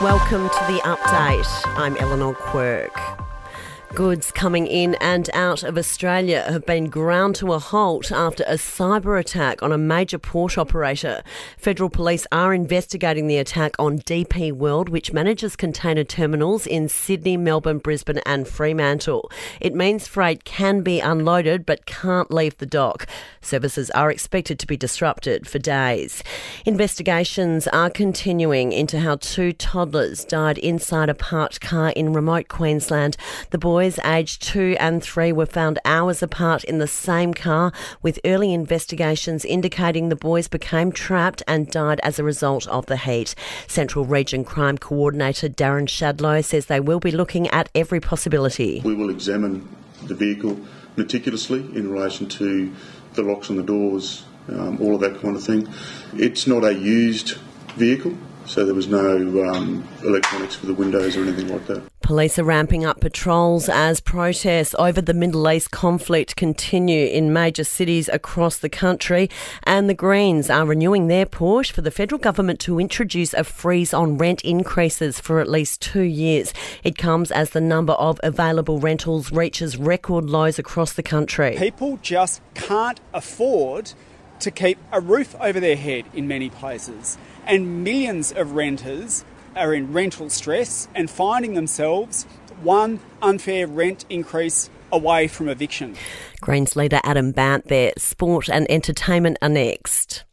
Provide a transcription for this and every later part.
Welcome to the update. I'm Eleanor Quirk. Goods coming in and out of Australia have been ground to a halt after a cyber attack on a major port operator. Federal police are investigating the attack on DP World, which manages container terminals in Sydney, Melbourne, Brisbane, and Fremantle. It means freight can be unloaded but can't leave the dock. Services are expected to be disrupted for days. Investigations are continuing into how two toddlers died inside a parked car in remote Queensland. The boy boys aged two and three were found hours apart in the same car, with early investigations indicating the boys became trapped and died as a result of the heat. Central Region Crime Coordinator Darren Shadlow says they will be looking at every possibility. We will examine the vehicle meticulously in relation to the locks on the doors, um, all of that kind of thing. It's not a used vehicle, so there was no um, electronics for the windows or anything like that. Police are ramping up patrols as protests over the Middle East conflict continue in major cities across the country. And the Greens are renewing their push for the federal government to introduce a freeze on rent increases for at least two years. It comes as the number of available rentals reaches record lows across the country. People just can't afford to keep a roof over their head in many places. And millions of renters are in rental stress and finding themselves one unfair rent increase away from eviction. Greens leader Adam Bandt there. Sport and entertainment are next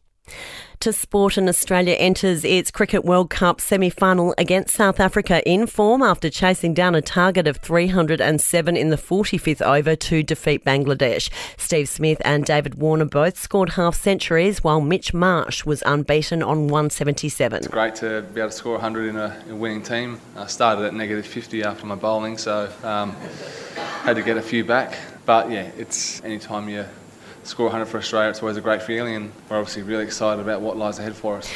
to sport and Australia enters its Cricket World Cup semi-final against South Africa in form after chasing down a target of 307 in the 45th over to defeat Bangladesh. Steve Smith and David Warner both scored half centuries while Mitch Marsh was unbeaten on 177. It's great to be able to score 100 in a, in a winning team. I started at negative 50 after my bowling so um, had to get a few back. But yeah, it's anytime you score 100 for Australia, it's always a great feeling, and we're obviously really excited about what lies ahead for us.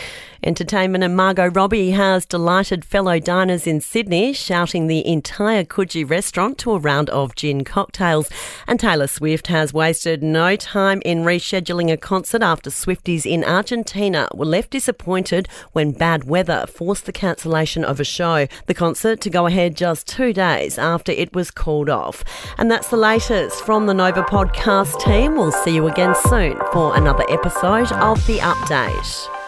Entertainment and Margot Robbie has delighted fellow diners in Sydney, shouting the entire Coogee restaurant to a round of gin cocktails. And Taylor Swift has wasted no time in rescheduling a concert after Swifties in Argentina were left disappointed when bad weather forced the cancellation of a show. The concert to go ahead just two days after it was called off. And that's the latest from the Nova podcast team. We'll see you again soon for another episode of The Update.